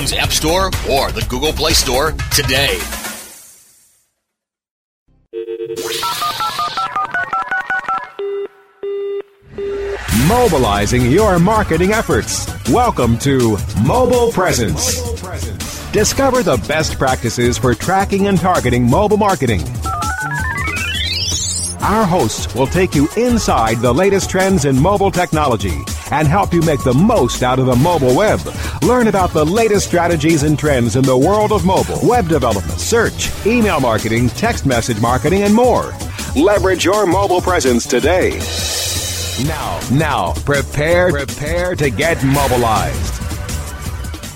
App Store or the Google Play Store today. Mobilizing your marketing efforts. Welcome to Mobile Presence. Discover the best practices for tracking and targeting mobile marketing. Our hosts will take you inside the latest trends in mobile technology and help you make the most out of the mobile web. Learn about the latest strategies and trends in the world of mobile, web development, search, email marketing, text message marketing, and more. Leverage your mobile presence today. Now, now, prepare, prepare to get mobilized.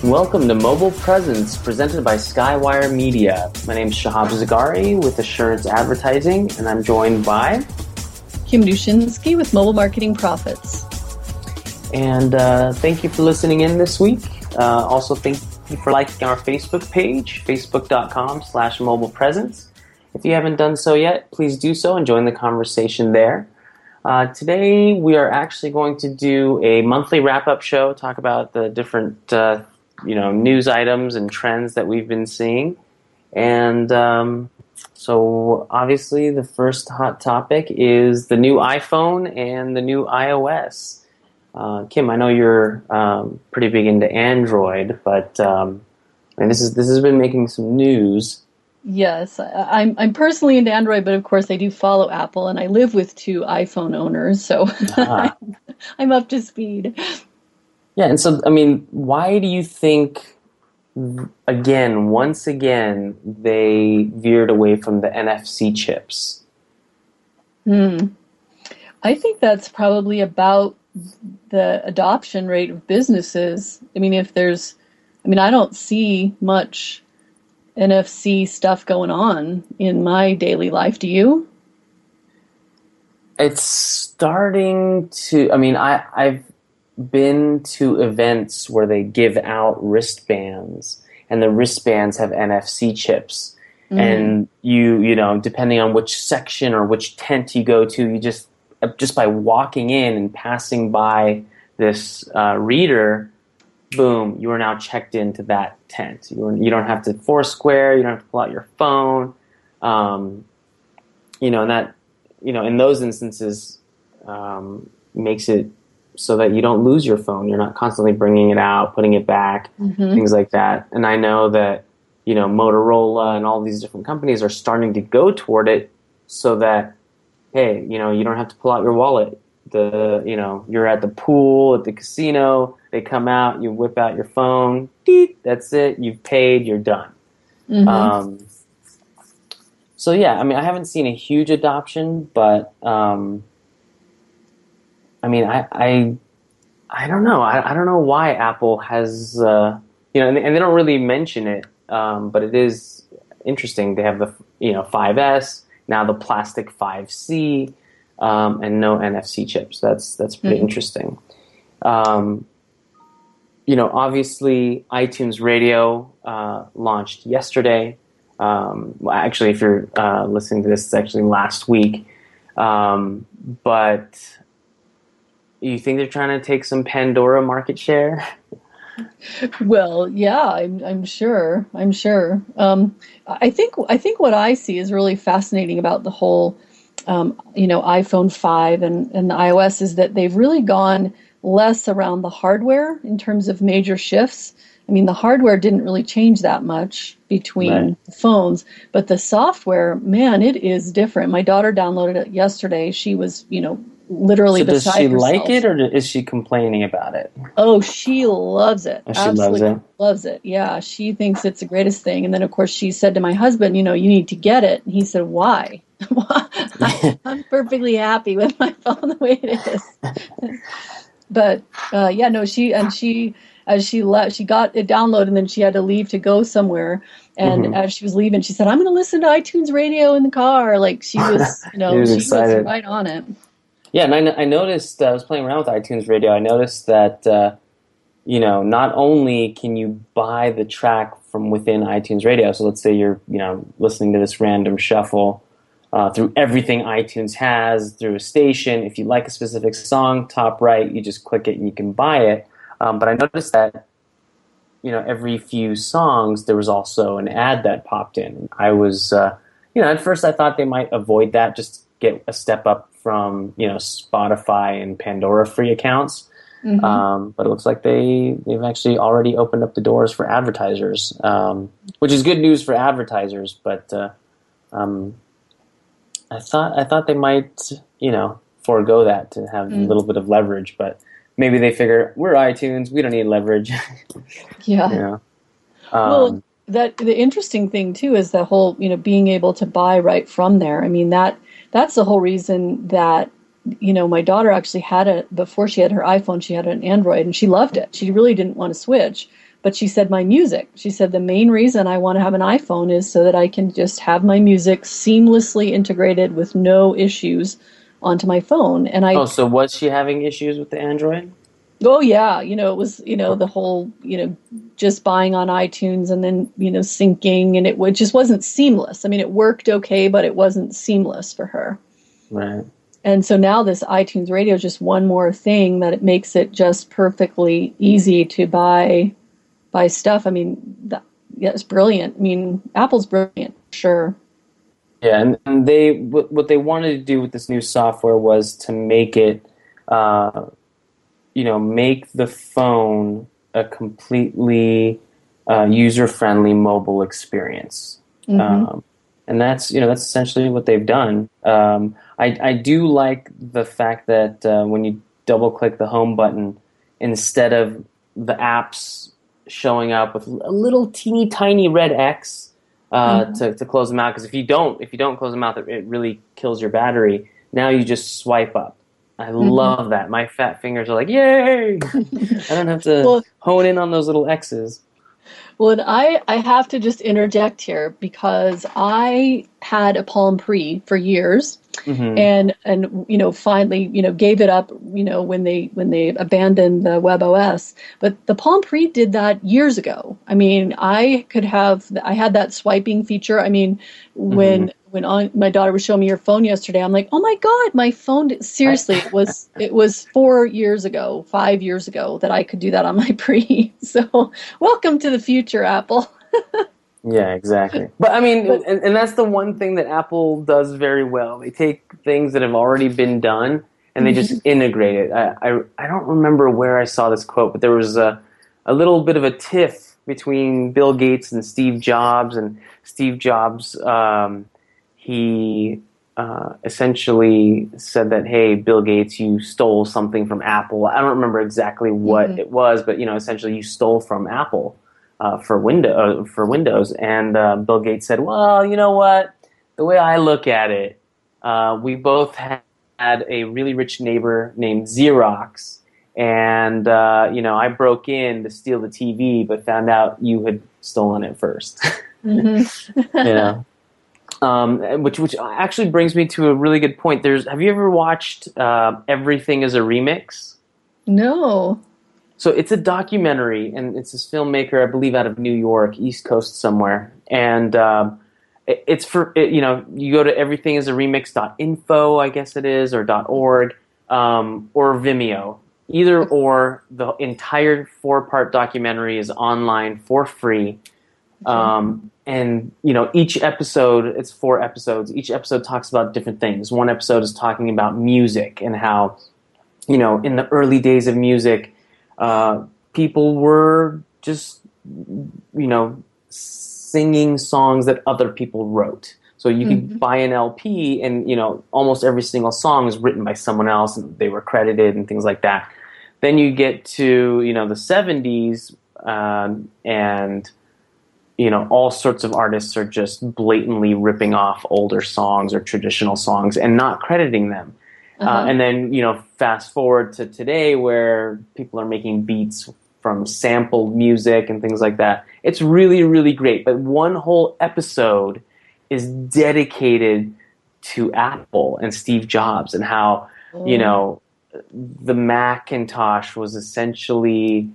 Welcome to Mobile Presence, presented by Skywire Media. My name is Shahab Zagari with Assurance Advertising, and I'm joined by Kim Dushinski with Mobile Marketing Profits. And uh, thank you for listening in this week. Uh, also, thank you for liking our Facebook page, facebook.com slash mobile presence. If you haven't done so yet, please do so and join the conversation there. Uh, today, we are actually going to do a monthly wrap-up show, talk about the different uh, you know news items and trends that we've been seeing, and um, so obviously the first hot topic is the new iPhone and the new iOS. Uh, Kim, I know you're um, pretty big into Android, but um, mean, this is this has been making some news. Yes, I, I'm I'm personally into Android, but of course I do follow Apple, and I live with two iPhone owners, so ah. I'm up to speed. Yeah, and so I mean, why do you think? Again, once again, they veered away from the NFC chips. Hmm. I think that's probably about the adoption rate of businesses. I mean, if there's, I mean, I don't see much NFC stuff going on in my daily life. Do you? It's starting to. I mean, I I've been to events where they give out wristbands, and the wristbands have NFC chips. Mm-hmm. And you, you know, depending on which section or which tent you go to, you just just by walking in and passing by this uh, reader, boom, you are now checked into that tent. You, are, you don't have to foursquare, you don't have to pull out your phone. Um, you know, and that, you know, in those instances, um, makes it so that you don't lose your phone. You're not constantly bringing it out, putting it back, mm-hmm. things like that. And I know that, you know, Motorola and all these different companies are starting to go toward it so that hey, you know, you don't have to pull out your wallet. The you know, you're at the pool at the casino. They come out, you whip out your phone. Deet, that's it. You've paid. You're done. Mm-hmm. Um, so yeah, I mean, I haven't seen a huge adoption, but um, I mean, I, I, I don't know. I, I don't know why Apple has uh, you know, and, and they don't really mention it, um, but it is interesting. They have the you know 5S now, the plastic 5C, um, and no NFC chips. That's that's pretty Mhm. interesting. Um, you know, obviously, iTunes Radio uh, launched yesterday. Um, well, actually, if you're uh, listening to this, it's actually last week. Um, but you think they're trying to take some Pandora market share? Well, yeah, I'm, I'm sure. I'm sure. Um, I think I think what I see is really fascinating about the whole, um, you know, iPhone five and and the iOS is that they've really gone less around the hardware in terms of major shifts. I mean, the hardware didn't really change that much between Right. the phones, but the software, man, it is different. My daughter downloaded it yesterday. She was, you know, literally So does she herself. like it, or is she complaining about it? Oh, she loves it. Oh, she loves Absolutely it? loves it. Yeah, she thinks it's the greatest thing. And then, of course, she said to my husband, "You know, you need to get it." And he said, "Why? I'm perfectly happy with my phone the way it is." but uh, yeah, no, she and she as she left, she got it downloaded, and then she had to leave to go somewhere. And Mhm. as she was leaving, she said, "I'm going to listen to iTunes Radio in the car." Like she was, you know, She was she excited. was right on it. Yeah, and I, I noticed uh, I was playing around with iTunes Radio. I noticed that uh, you know not only can you buy the track from within iTunes Radio. So let's say you're you know listening to this random shuffle uh, through everything iTunes has through a station. If you like a specific song, top right, you just click it and you can buy it. Um, but I noticed that you know every few songs there was also an ad that popped in. I was uh, you know at first I thought they might avoid that just get a step up from you know Spotify and Pandora free accounts. Mhm. Um, but it looks like they they've actually already opened up the doors for advertisers, um, which is good news for advertisers. But uh, um, I thought I thought they might you know forego that to have a Mm. little bit of leverage, but maybe they figure we're iTunes, we don't need leverage. yeah. you know. Well, Um, that the interesting thing too is the whole you know being able to buy right from there. I mean that that's the whole reason that you know my daughter actually had a before she had her iPhone she had an Android and she loved it. She really didn't want to switch, but she said my music. She said the main reason I want to have an iPhone is so that I can just have my music seamlessly integrated with no issues onto my phone. And I oh, so was she having issues with the Android? Oh yeah, you know it was you know the whole you know just buying on iTunes and then you know syncing and it, it just wasn't seamless. I mean it worked okay, but it wasn't seamless for her. Right. And so now this iTunes Radio is just one more thing that it makes it just perfectly easy to buy buy stuff. I mean that, yeah, it's brilliant. I mean Apple's brilliant, sure. Yeah, and, and they what, what they wanted to do with this new software was to make it, uh, you know, make the phone a completely uh, user-friendly mobile experience. Mhm. Um, and that's you know that's essentially what they've done. Um, I, I do like the fact that uh, when you double click the home button, instead of the apps showing up with a little teeny tiny red X uh, Mhm. to, to close them out, because if you don't if you don't close them out, it really kills your battery. Now you just swipe up. I mm-hmm. love that. My fat fingers are like, yay! I don't have to Well- hone in on those little X's. Well, and I, I have to just interject here because I had a Palm Pre for years, Mhm. and and you know finally you know gave it up you know when they when they abandoned the webOS But the Palm Pre did that years ago. I mean, I could have I had that swiping feature. I mean, when when on, my daughter was showing me her phone yesterday, I'm like, oh my god, my phone! did-" Seriously, it was it was four years ago, five years ago that I could do that on my Pre. So welcome to the future, Apple. Yeah, exactly. But I mean, But- and, and that's the one thing that Apple does very well. They take things that have already been done and they just integrate it. I, I, I don't remember where I saw this quote, but there was a, a little bit of a tiff between Bill Gates and Steve Jobs. And Steve Jobs, um, he uh, essentially said that, hey, Bill Gates, you stole something from Apple. I don't remember exactly what Mhm. it was, but you know, essentially you stole from Apple uh, for window uh, for Windows. And uh, Bill Gates said, "Well, you know what? The way I look at it, uh, we both had a really rich neighbor named Xerox, and uh, you know I broke in to steal the TV, but found out you had stolen it 1st Mm-hmm. you know, um, which which actually brings me to a really good point. There's have you ever watched uh, Everything is a Remix? no. So it's a documentary, and it's this filmmaker, I believe, out of New York, East Coast somewhere, and um, it, it's for it, you know you go to everythingisaremix.info, I guess it is, or .org, um, or Vimeo. Either or, the entire four-part documentary is online for free. Um, and you know, each episode, it's four episodes. Each episode talks about different things. One episode is talking about music and how, you know, in the early days of music, uh, people were just, you know, singing songs that other people wrote. So you could buy an LP, and you know, almost every single song is written by someone else, and they were credited and things like that. Then you get to you know the '70s, um, and you know all sorts of artists are just blatantly ripping off older songs or traditional songs and not crediting them. Uh, and then you know fast forward to today where people are making beats from sampled music and things like that. It's really really great. But one whole episode is dedicated to Apple and Steve Jobs and how you know the Macintosh was essentially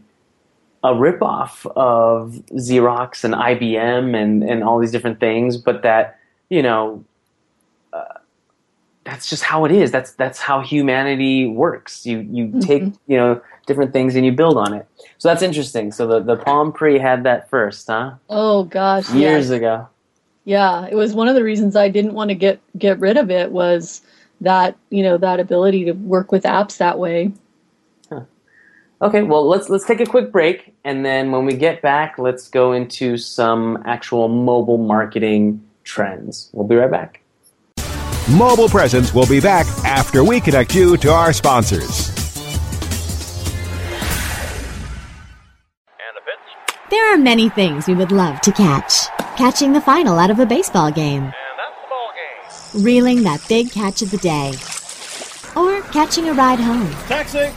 a ripoff of Xerox and IBM and, and all these different things, but that you know that's just how it is. That's that's how humanity works. You you mm-hmm. take you know different things and you build on it. So that's interesting. So the the Palm Pre had that first, huh? Oh gosh, Years yeah. ago. Yeah, it was one of the reasons I didn't want to get get rid of it was that you know that ability to work with apps that way. Okay, well let's let's take a quick break, and then when we get back, let's go into some actual mobile marketing trends. We'll be right back. Mobile Presence will be back after we connect you to our sponsors. There are many things we would love to catch. Catching the final out of a baseball game. Reeling that big catch of the day. Or catching a ride home. Taxi!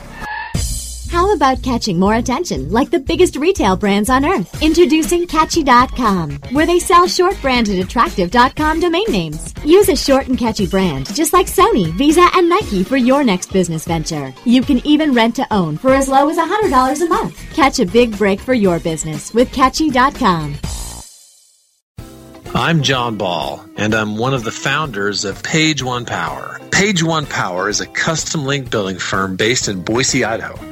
How about catching more attention like the biggest retail brands on earth? Introducing Catchy.com, where they sell short branded attractive.com domain names. Use a short and catchy brand, just like Sony, Visa, and Nike for your next business venture. You can even rent to own for as low as $100 a month. Catch a big break for your business with Catchy.com. I'm John Ball, and I'm one of the founders of Page One Power. Page One Power is a custom link building firm based in Boise, Idaho.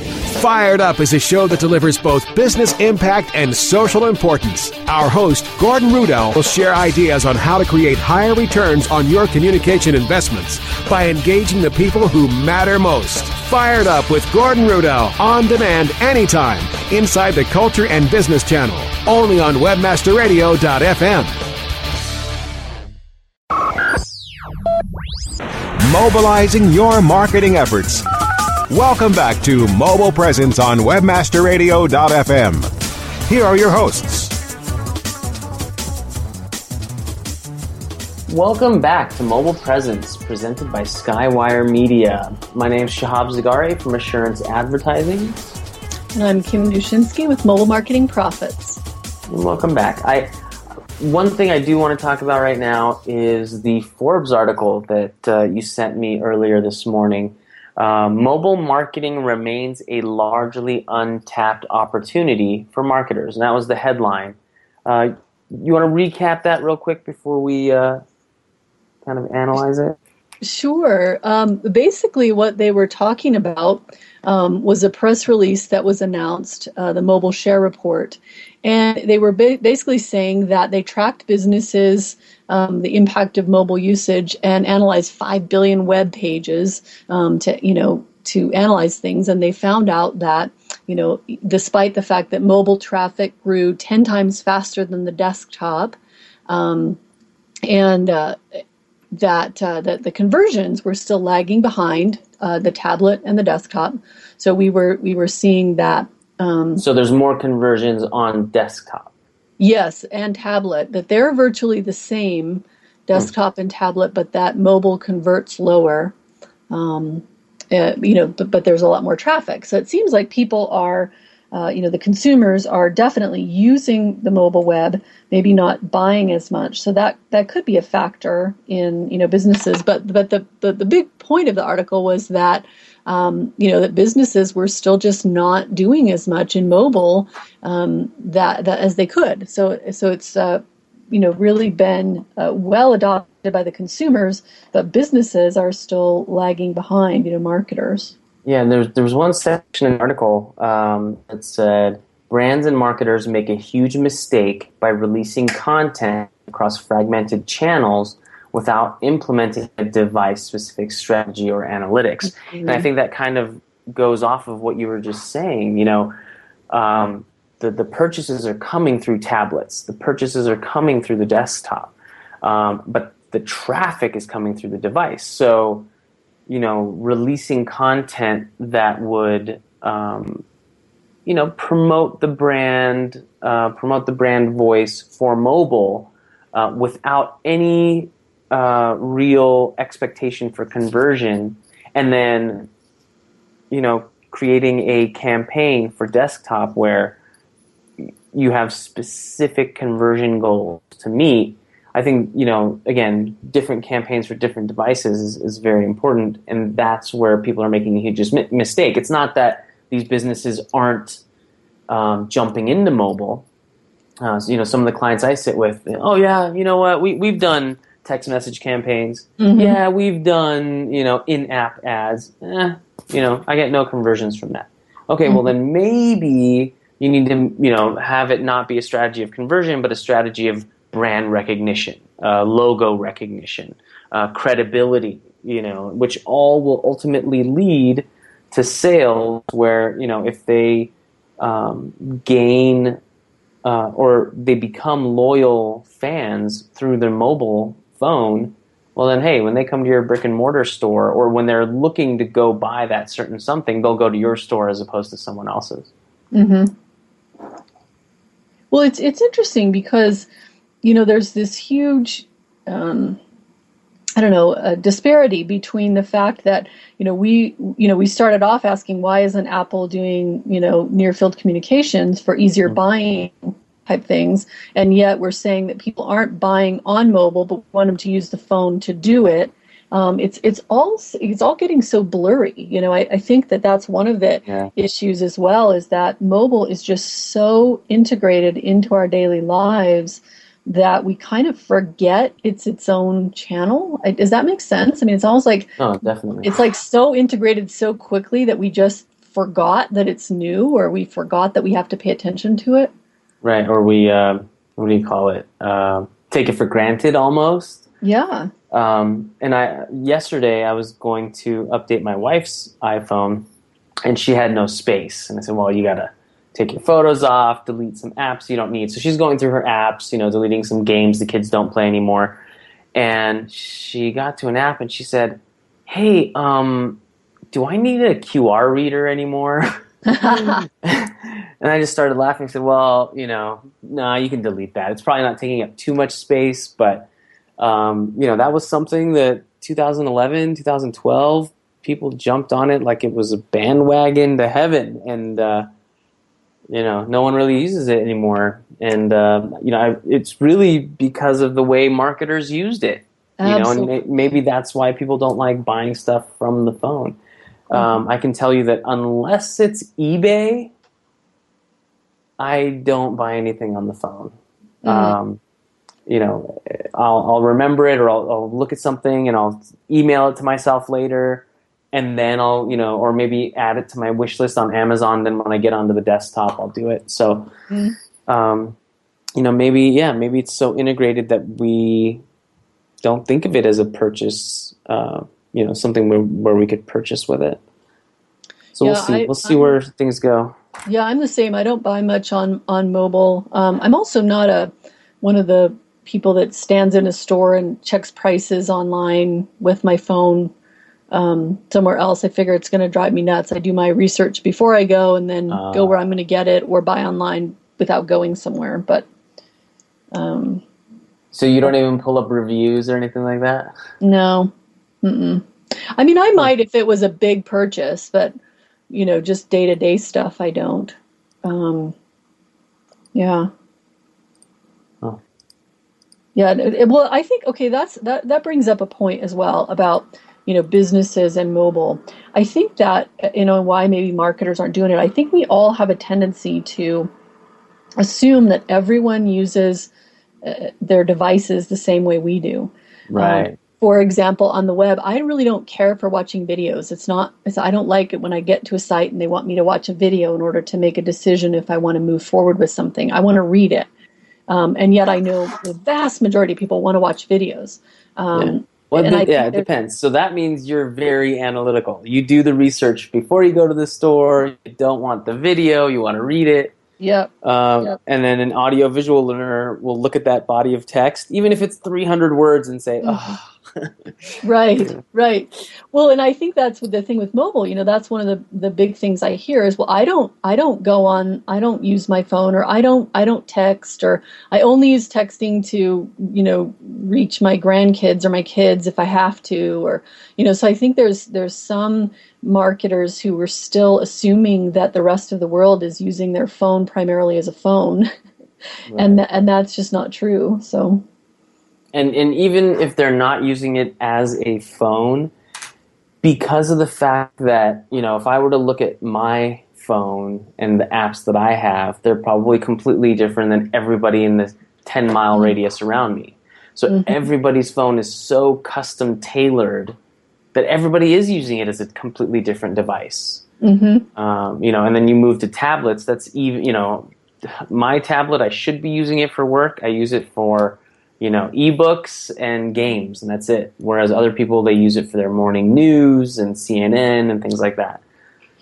Fired Up is a show that delivers both business impact and social importance. Our host, Gordon Rudell, will share ideas on how to create higher returns on your communication investments by engaging the people who matter most. Fired Up with Gordon Rudell on demand anytime inside the Culture and Business Channel, only on WebmasterRadio.fm. Mobilizing your marketing efforts. Welcome back to Mobile Presence on WebmasterRadio.fm. Here are your hosts. Welcome back to Mobile Presence, presented by Skywire Media. My name is Shahab Zagari from Assurance Advertising. And I'm Kim Dushinski with Mobile Marketing Profits. Welcome back. I one thing I do want to talk about right now is the Forbes article that uh, you sent me earlier this morning. Uh, mobile marketing remains a largely untapped opportunity for marketers, and that was the headline. Uh, you want to recap that real quick before we uh, kind of analyze it? Sure. Um, basically, what they were talking about um, was a press release that was announced, uh, the Mobile Share Report. And they were ba- basically saying that they tracked businesses, um, the impact of mobile usage, and analyzed 5 billion web pages um, to, you know, to analyze things. And they found out that, you know, despite the fact that mobile traffic grew 10 times faster than the desktop, um, and uh, that uh, that the conversions were still lagging behind uh, the tablet and the desktop. So we were we were seeing that. Um, so there's more conversions on desktop. Yes, and tablet. That they're virtually the same, desktop and tablet, but that mobile converts lower. Um, uh, you know, but, but there's a lot more traffic. So it seems like people are uh, you know, the consumers are definitely using the mobile web, maybe not buying as much. So that that could be a factor in you know businesses. But but the the, the big point of the article was that. Um, you know that businesses were still just not doing as much in mobile um, that, that as they could. So so it's uh, you know really been uh, well adopted by the consumers, but businesses are still lagging behind. You know marketers. Yeah, and there's there was one section in the article um, that said brands and marketers make a huge mistake by releasing content across fragmented channels without implementing a device specific strategy or analytics. Mm-hmm. And I think that kind of goes off of what you were just saying. You know, um, the the purchases are coming through tablets, the purchases are coming through the desktop, um, but the traffic is coming through the device. So you know, releasing content that would, um, you know, promote the brand, uh, promote the brand voice for mobile uh, without any uh, real expectation for conversion, and then, you know, creating a campaign for desktop where you have specific conversion goals to meet I think you know again different campaigns for different devices is, is very important, and that's where people are making a huge mistake. It's not that these businesses aren't um, jumping into mobile. Uh, so, you know, some of the clients I sit with, oh yeah, you know what, we we've done text message campaigns. Mm-hmm. Yeah, we've done you know in-app ads. Eh, you know, I get no conversions from that. Okay, mm-hmm. well then maybe you need to you know have it not be a strategy of conversion, but a strategy of brand recognition, uh, logo recognition, uh, credibility, you know, which all will ultimately lead to sales where, you know, if they um, gain uh, or they become loyal fans through their mobile phone, well, then, hey, when they come to your brick and mortar store or when they're looking to go buy that certain something, they'll go to your store as opposed to someone else's. Mm-hmm. Well, it's it's interesting because you know, there's this huge, um, I don't know, a disparity between the fact that you know we you know we started off asking why isn't Apple doing you know near field communications for easier mm-hmm. buying type things, and yet we're saying that people aren't buying on mobile but want them to use the phone to do it. Um, it's it's all it's all getting so blurry. You know, I, I think that that's one of the yeah. issues as well is that mobile is just so integrated into our daily lives that we kind of forget it's its own channel. Does that make sense? I mean, it's almost like oh, definitely. It's like so integrated so quickly that we just forgot that it's new, or we forgot that we have to pay attention to it. Right, or we uh, what do you call it? Uh, take it for granted almost. Yeah. Um, and I yesterday I was going to update my wife's iPhone, and she had no space, and I said, "Well, you gotta." take your photos off, delete some apps you don't need. So she's going through her apps, you know, deleting some games the kids don't play anymore. And she got to an app and she said, "Hey, um, do I need a QR reader anymore? and I just started laughing. I said, well, you know, no, nah, you can delete that. It's probably not taking up too much space, but, um, you know, that was something that 2011, 2012, people jumped on it like it was a bandwagon to heaven. And, uh, you know, no one really uses it anymore. And, uh, you know, I, it's really because of the way marketers used it. Absolutely. You know, and may, maybe that's why people don't like buying stuff from the phone. Um, I can tell you that unless it's eBay, I don't buy anything on the phone. Mhm. Um, you know, I'll, I'll remember it or I'll, I'll look at something and I'll email it to myself later. And then I'll, you know, or maybe add it to my wish list on Amazon. Then when I get onto the desktop, I'll do it. So, Mhm. um, you know, maybe, yeah, maybe it's so integrated that we don't think of it as a purchase, uh, you know, something where, where we could purchase with it. So we'll see. I- we'll see I'm- where things go. Yeah, I'm the same. I don't buy much on on mobile. Um, I'm also not a one of the people that stands in a store and checks prices online with my phone um, somewhere else. I figure it's going to drive me nuts. I do my research before I go, and then Ah. go where I'm going to get it, or buy online without going somewhere. But um, So you don't even pull up reviews or anything like that. no, Mm-mm. I mean, I might if it was a big purchase, but you know, just day to day stuff, I don't. Um, yeah. Oh. Yeah. it- it- well, I think okay. That's that. That brings up a point as well about you know businesses and mobile. I think that uh, you know why maybe marketers aren't doing it. I think we all have a tendency to assume that everyone uses uh, their devices the same way we do. Right. Um, for example, on the web, I really don't care for watching videos. It's not, it's, I don't like it when I get to a site and they want me to watch a video in order to make a decision if I want to move forward with something. I want to read it. Um, and yet I know the vast majority of people want to watch videos. Um, Well, and it- I yeah, it depends. So that means you're very analytical. You do the research before you go to the store. You don't want the video. You want to read it. Yep. Um, Yep. And then an audio visual learner will look at that body of text, even if it's 300 words, and say, oh, right right. Well and i think that's the thing with mobile you know that's one of the the big things i hear is well i don't i don't go on i don't use my phone or i don't i don't text or i only use texting to you know reach my grandkids or my kids if i have to or you know so i think there's there's some marketers who are still assuming that the rest of the world is using their phone primarily as a phone. And tha- and that's just not true so and and even if they're not using it as a phone because of the fact that you know if i were to look at my phone and the apps that i have they're probably completely different than everybody in the 10 mile radius around me. So Mhm. everybody's phone is so custom tailored that everybody is using it as a completely different device. Hmm um, you know and then you move to tablets that's even you know my tablet i should be using it for work. I use it for you know ebooks and games and that's it whereas other people they use it for their morning news and cnn and things like that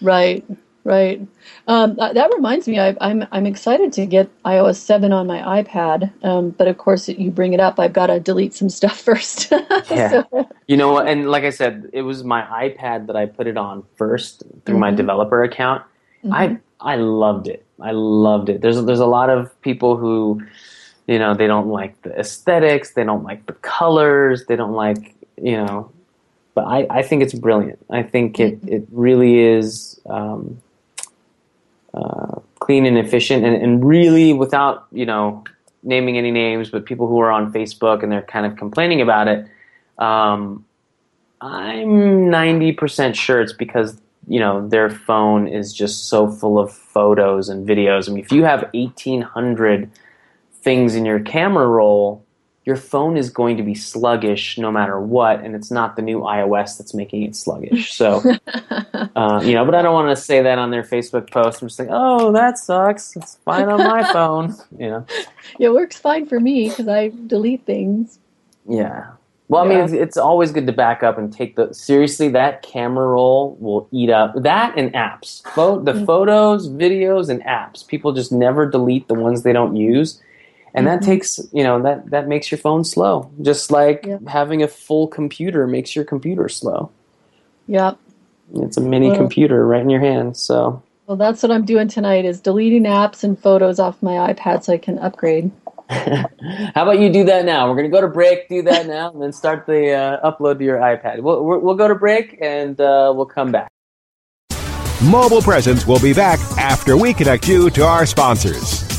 Right, right. Um, that, reminds me, I, I'm I'm excited to get iOS seven on my iPad. Um, but of course, you bring it up, I've got to delete some stuff first. yeah you know and like i said it was my ipad that i put it on first through my Mhm. developer account i Mhm. i loved it i loved it there's there's a lot of people who you know they don't like the aesthetics they don't like the colors they don't like you know but i i think it's brilliant. I think it it really is um uh, clean and efficient and, and really without you know naming any names but people who are on facebook and they're kind of complaining about it um, i'm 90% sure it's because you know their phone is just so full of photos and videos. I mean if you have 1800 things in your camera roll your phone is going to be sluggish no matter what and it's not the new ios that's making it sluggish. So uh, you know but i don't want to say that on their facebook post. I'm just like oh that sucks. It's fine on my phone. You know it works fine for me because I delete things. yeah. Well i mean it's, it's always good to back up and take the seriously that camera roll will eat up that and apps. Pho- the Mhm. photos videos and apps. People just never delete the ones they don't use and that Mhm. takes you know that that makes your phone slow just like Yep. having a full computer makes your computer slow Yep, It's a mini Well- computer right in your hand. So Well, that's what I'm doing tonight is deleting apps and photos off my iPad so I can upgrade. How about you do that now? We're going to go to break, do that now, and then start the uh, upload to your iPad. We'll, we'll we'll go to break and uh, we'll come back. Mobile Presence will be back after we connect you to our sponsors.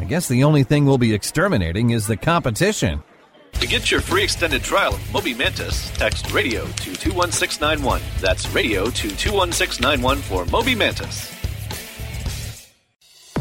I guess the only thing we'll be exterminating is the competition. To get your free extended trial of Moby Mantis, text radio to 21691. That's radio to 21691 for Moby Mantis.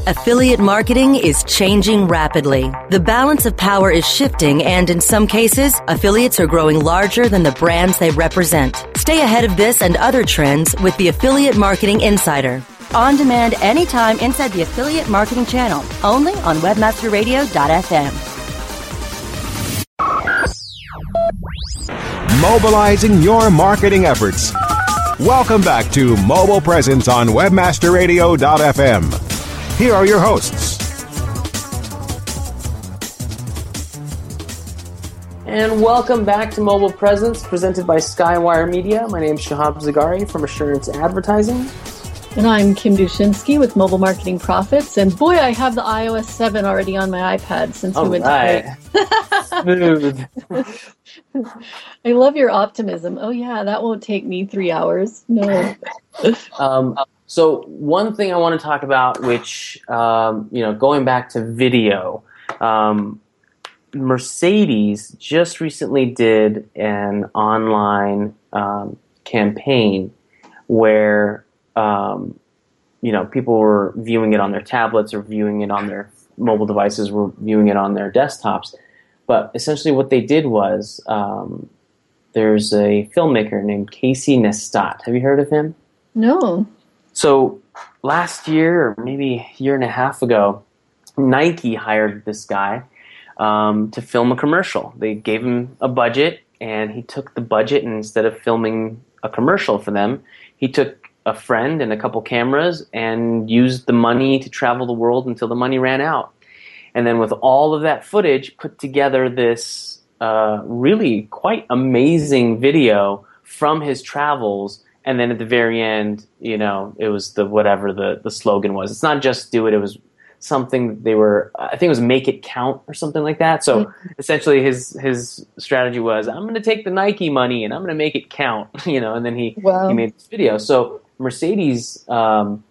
Affiliate marketing is changing rapidly. The balance of power is shifting, and in some cases, affiliates are growing larger than the brands they represent. Stay ahead of this and other trends with the Affiliate Marketing Insider. On demand anytime inside the Affiliate Marketing channel, only on WebmasterRadio.fm. Mobilizing your marketing efforts. Welcome back to Mobile Presence on WebmasterRadio.fm. Here are your hosts. And welcome back to Mobile Presence, presented by Skywire Media. My name is Shahab Zagari from Assurance Advertising. And I'm Kim Dushinski with Mobile Marketing Profits. And boy, I have the iOS 7 already on my iPad since we went right. to Smooth. I love your optimism. Oh, yeah, that won't take me three hours. No. Um, so one thing I want to talk about, which um, you know, going back to video, um, Mercedes just recently did an online um, campaign where um, you know people were viewing it on their tablets or viewing it on their mobile devices, were viewing it on their desktops. But essentially, what they did was um, there's a filmmaker named Casey Neistat. Have you heard of him? No. So last year, or maybe a year and a half ago, Nike hired this guy um, to film a commercial. They gave him a budget, and he took the budget, and instead of filming a commercial for them, he took a friend and a couple cameras and used the money to travel the world until the money ran out. And then with all of that footage, put together this uh, really quite amazing video from his travels. And then at the very end, you know, it was the whatever the, the slogan was. It's not just do it, it was something they were I think it was make it count or something like that. So essentially his his strategy was I'm gonna take the Nike money and I'm gonna make it count, you know, and then he Wow. he made this video. So Mercedes um,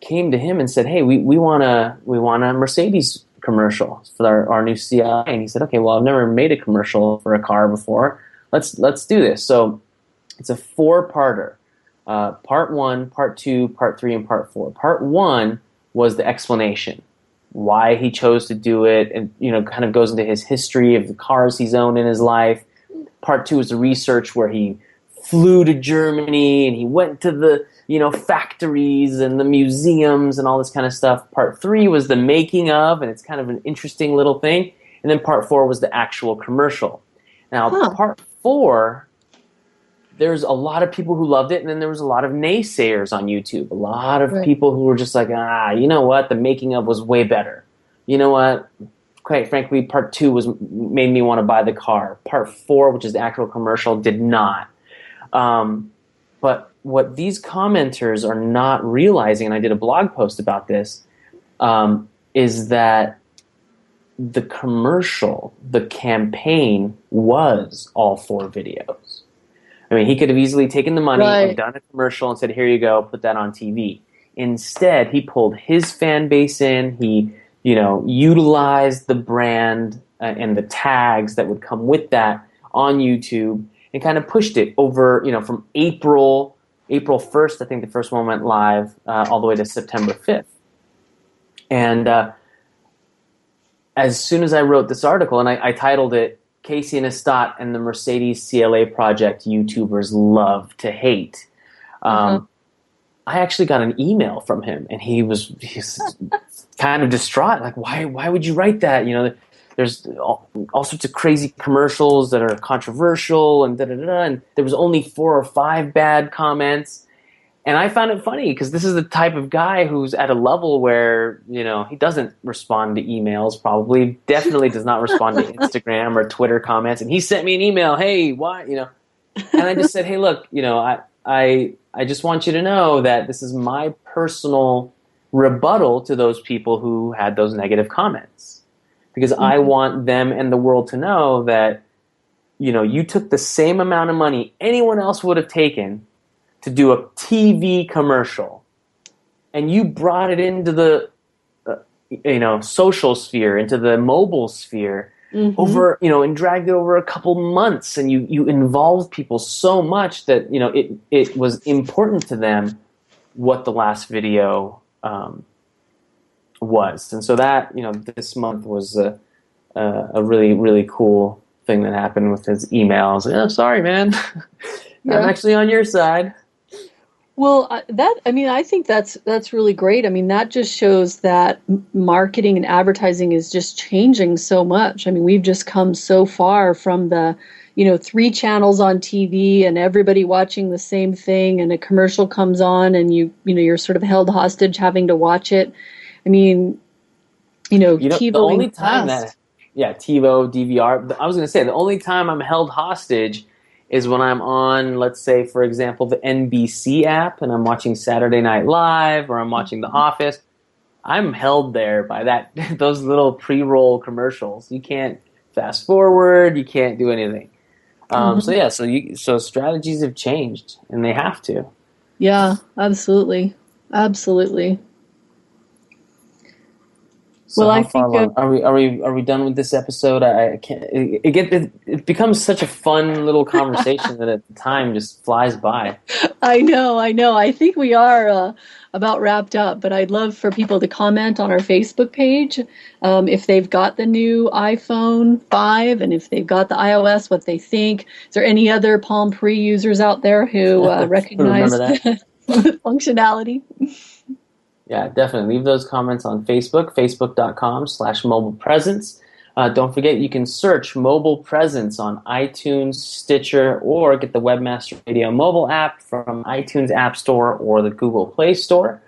came to him and said, "Hey, we, we want a we want a Mercedes commercial for our, our new CI." And he said, "Okay, well, I've never made a commercial for a car before. Let's let's do this." So it's a four parter. Uh, part one, part two, part three, and part four. Part one was the explanation why he chose to do it, and you know, kind of goes into his history of the cars he's owned in his life, part two is the research where he flew to Germany and he went to the you know factories and the museums and all this kind of stuff. Part three was the making of, and it's kind of an interesting little thing. And then part four was the actual commercial. Now Huh. part four, there's a lot of people who loved it, and then there was a lot of naysayers on YouTube. A lot of Right. people who were just like, ah, you know what, the making of was way better. You know what, quite frankly, part two was made me want to buy the car. Part four, which is the actual commercial, did not. Um, but what these commenters are not realizing, and I did a blog post about this, um, is that the commercial, the campaign was all four videos. I mean, he could have easily taken the money Right. and done a commercial and said, "Here you go, put that on TV." Instead, he pulled his fan base in. He, you know, utilized the brand uh, and the tags that would come with that on YouTube and kind of pushed it over, you know, from April April first. I think the first one went live uh, all the way to September fifth, and. Uh, as soon as I wrote this article, and I, I titled it Casey Neistat and the Mercedes CLA Project YouTubers Love to Hate. Um, I actually got an email from him, and he was he's kind of distraught. Like, why why would you write that? You know, there's all, all sorts of crazy commercials that are controversial, and da da da. da, And there was only four or five bad comments. And I found it funny because this is the type of guy who's at a level where, you know, he doesn't respond to emails, probably, definitely does not respond to Instagram or Twitter comments. And he sent me an email, hey, why, you know. And I just said, hey, look, you know, I, I, I just want you to know that this is my personal rebuttal to those people who had those negative comments. Because I want them and the world to know that, you know, you took the same amount of money anyone else would have taken to do a TV commercial, and you brought it into the uh, you know social sphere, into the mobile sphere over you know, and dragged it over a couple months, and you you involved people so much that you know it it was important to them what the last video um, was, and so that you know this month was a a, a really really cool thing that happened with his emails. Oh, sorry, man. Yeah. I'm actually on your side. Well, that I mean, I think that's that's really great. I mean, that just shows that marketing and advertising is just changing so much. I mean, we've just come so far from the, you know, three channels on TV and everybody watching the same thing, and a commercial comes on, and you you know you're sort of held hostage having to watch it. I mean, you know, You know, the only time that yeah, TiVo, DVR. I was going to say the only time I'm held hostage is when I'm on, let's say, for example, the NBC app, and I'm watching Saturday Night Live or I'm watching The Office. I'm held there by that those little pre-roll commercials. You can't fast forward. You can't do anything. Um, So Mhm. yeah, so you so strategies have changed, and they have to. Yeah, absolutely, absolutely. So Well, I think, uh, are we are we are we done with this episode? I, I can't. It, it, get, it, it becomes such a fun little conversation that at the time just flies by. I know, I know. I think we are uh, about wrapped up, but I'd love for people to comment on our Facebook page um, if they've got the new iPhone 5 and if they've got the iOS, what they think. Is there any other Palm Pre users out there who uh, recognize the functionality? Yeah, definitely. Leave those comments on Facebook, facebook.com slash mobile presence. Uh, don't forget, you can search mobile presence on iTunes, Stitcher, or get the Webmaster Radio mobile app from iTunes App Store or the Google Play Store.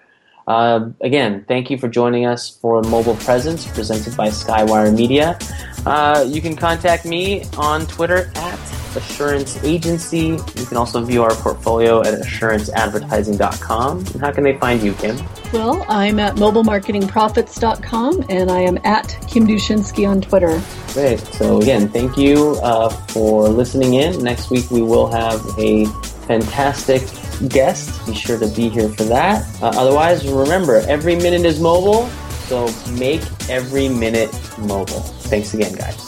Uh, again, thank you for joining us for Mobile Presence presented by Skywire Media. Uh, you can contact me on Twitter at Assurance Agency. You can also view our portfolio at assuranceadvertising.com. And how can they find you, Kim? Well, I'm at mobilemarketingprofits.com and I am at Kim Dushinski on Twitter. Great. So again, thank you uh, for listening in. Next week we will have a fantastic guest. Be sure to be here for that. Uh, otherwise, remember every minute is mobile, so make every minute mobile. Thanks again, guys.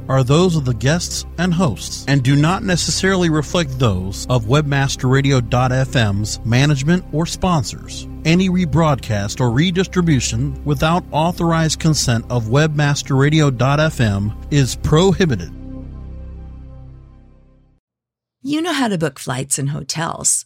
are those of the guests and hosts and do not necessarily reflect those of webmasterradio.fm's management or sponsors. Any rebroadcast or redistribution without authorized consent of webmasterradio.fm is prohibited. You know how to book flights and hotels.